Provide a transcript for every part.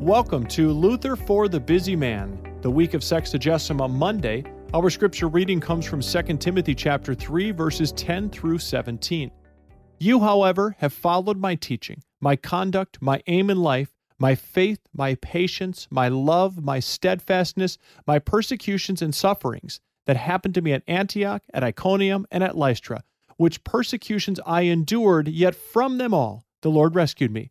Welcome to Luther for the Busy Man, the week of Sexagesima Monday. Our scripture reading comes from 2 Timothy chapter 3 verses 10 through 17. You, however, have followed my teaching, my conduct, my aim in life, my faith, my patience, my love, my steadfastness, my persecutions and sufferings that happened to me at Antioch, at Iconium, and at Lystra, which persecutions I endured, yet from them all the Lord rescued me.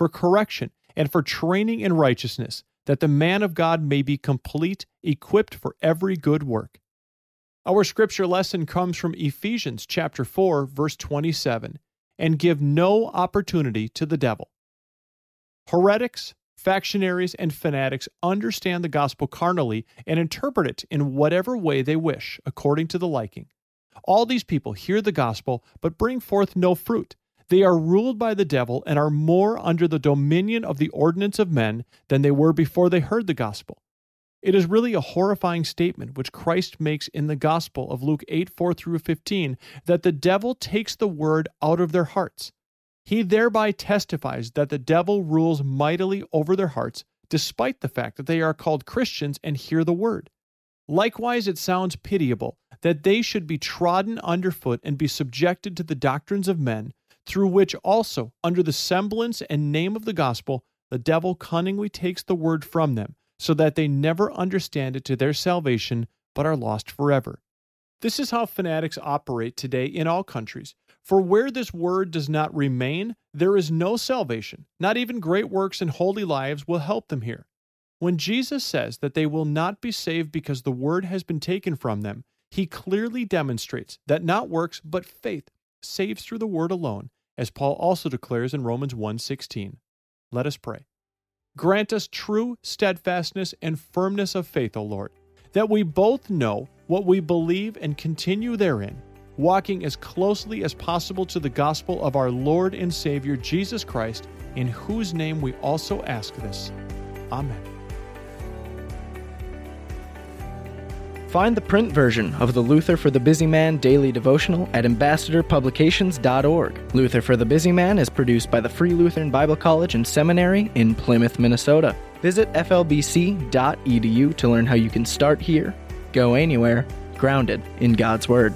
for correction, and for training in righteousness, that the man of God may be complete, equipped for every good work. Our scripture lesson comes from Ephesians chapter 4 verse 27, and give no opportunity to the devil. Heretics, factionaries, and fanatics understand the gospel carnally and interpret it in whatever way they wish, according to the liking. All these people hear the gospel but bring forth no fruit. They are ruled by the devil and are more under the dominion of the ordinance of men than they were before they heard the gospel. It is really a horrifying statement which Christ makes in the gospel of Luke 8 4 through 15 that the devil takes the word out of their hearts. He thereby testifies that the devil rules mightily over their hearts, despite the fact that they are called Christians and hear the word. Likewise, it sounds pitiable that they should be trodden underfoot and be subjected to the doctrines of men through which also, under the semblance and name of the gospel, the devil cunningly takes the word from them, so that they never understand it to their salvation, but are lost forever. This is how fanatics operate today in all countries. For where this word does not remain, there is no salvation. Not even great works and holy lives will help them here. When Jesus says that they will not be saved because the word has been taken from them, he clearly demonstrates that not works but faith saves through the word alone, as Paul also declares in Romans 1:16. Let us pray. Grant us true steadfastness and firmness of faith, O Lord, that we both know what we believe and continue therein, walking as closely as possible to the gospel of our Lord and Savior Jesus Christ, in whose name we also ask this. Amen. Find the print version of the Luther for the Busy Man daily devotional at ambassadorpublications.org. Luther for the Busy Man is produced by the Free Lutheran Bible College and Seminary in Plymouth, Minnesota. Visit flbc.edu to learn how you can start here, go anywhere, grounded in God's Word.